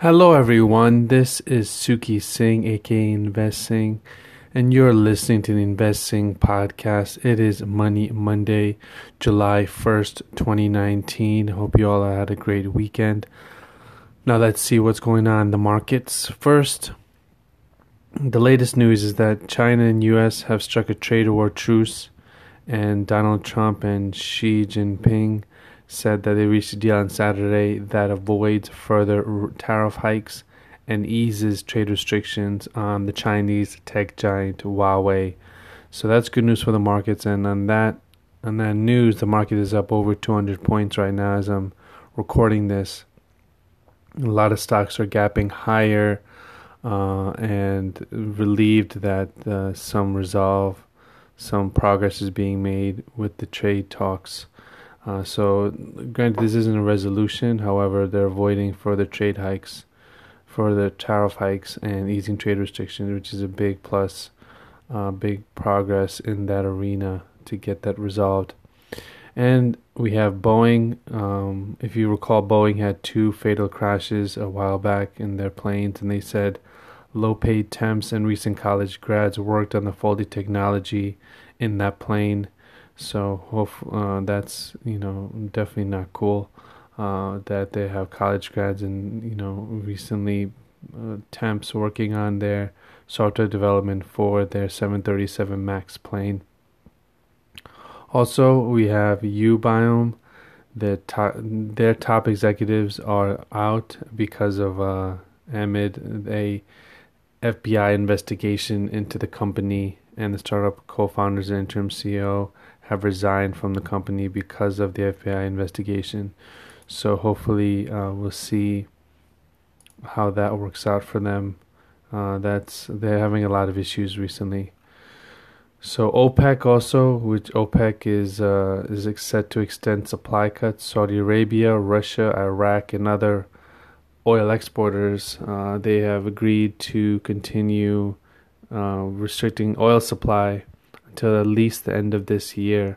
Hello, everyone. This is Suki Singh, aka Investing, and you're listening to the Investing podcast. It is Money Monday, July 1st, 2019. Hope you all had a great weekend. Now, let's see what's going on in the markets. First, the latest news is that China and US have struck a trade war truce, and Donald Trump and Xi Jinping said that they reached a deal on Saturday that avoids further tariff hikes and eases trade restrictions on the Chinese tech giant Huawei. So that's good news for the markets. And on that, on that news, the market is up over 200 points right now as I'm recording this. A lot of stocks are gapping higher uh, and relieved that uh, some resolve, some progress is being made with the trade talks. Uh, so, granted, this isn't a resolution. However, they're avoiding further trade hikes, further tariff hikes, and easing trade restrictions, which is a big plus, uh, big progress in that arena to get that resolved. And we have Boeing. Um, if you recall, Boeing had two fatal crashes a while back in their planes, and they said low paid temps and recent college grads worked on the faulty technology in that plane so hope, uh, that's you know definitely not cool uh, that they have college grads and you know recently uh, temps working on their software development for their 737 Max plane. Also, we have uBiome. Their top, their top executives are out because of uh, amid a FBI investigation into the company and the startup co-founders and interim CEO have resigned from the company because of the FBI investigation. So hopefully uh, we'll see how that works out for them. Uh, that's they're having a lot of issues recently. So OPEC also, which OPEC is uh, is set to extend supply cuts. Saudi Arabia, Russia, Iraq, and other oil exporters, uh, they have agreed to continue uh, restricting oil supply until at least the end of this year.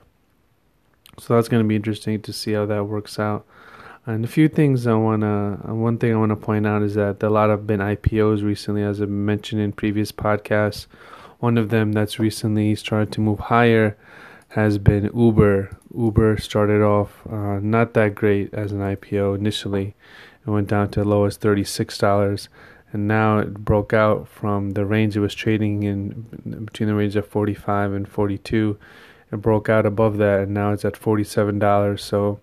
So that's going to be interesting to see how that works out. And a few things I want to, uh, one thing I want to point out is that a lot have been IPOs recently, as I mentioned in previous podcasts. One of them that's recently started to move higher has been Uber. Uber started off uh, not that great as an IPO initially. It went down to as low as $36 and now it broke out from the range it was trading in between the range of 45 and 42 it broke out above that and now it's at $47 so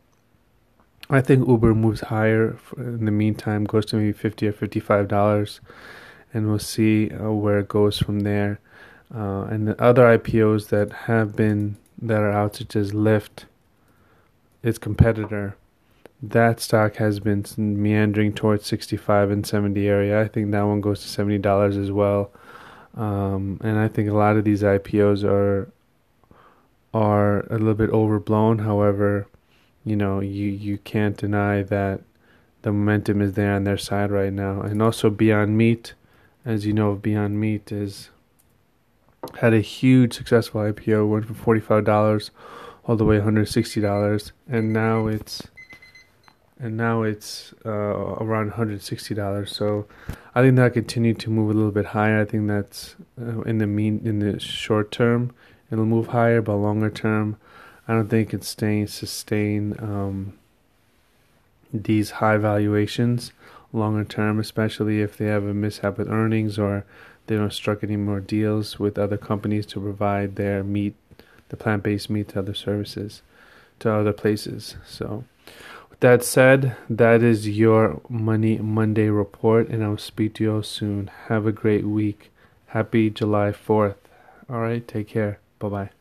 i think uber moves higher in the meantime goes to maybe 50 or 55 dollars. And we'll see uh, where it goes from there. Uh, and the other ipos that have been that are out such as lyft its competitor that stock has been meandering towards 65 and 70 area. I think that one goes to $70 as well. Um, and I think a lot of these IPOs are are a little bit overblown. However, you know, you you can't deny that the momentum is there on their side right now. And also Beyond Meat, as you know, Beyond Meat is had a huge successful IPO, went from $45 all the way $160 and now it's and now it's uh, around $160. So I think that continued to move a little bit higher. I think that's uh, in the mean in the short term it'll move higher, but longer term, I don't think it's staying sustain um, these high valuations longer term, especially if they have a mishap with earnings or they don't struck any more deals with other companies to provide their meat, the plant-based meat to other services, to other places. So that said, that is your Money Monday report, and I'll speak to you all soon. Have a great week. Happy July 4th. All right, take care. Bye bye.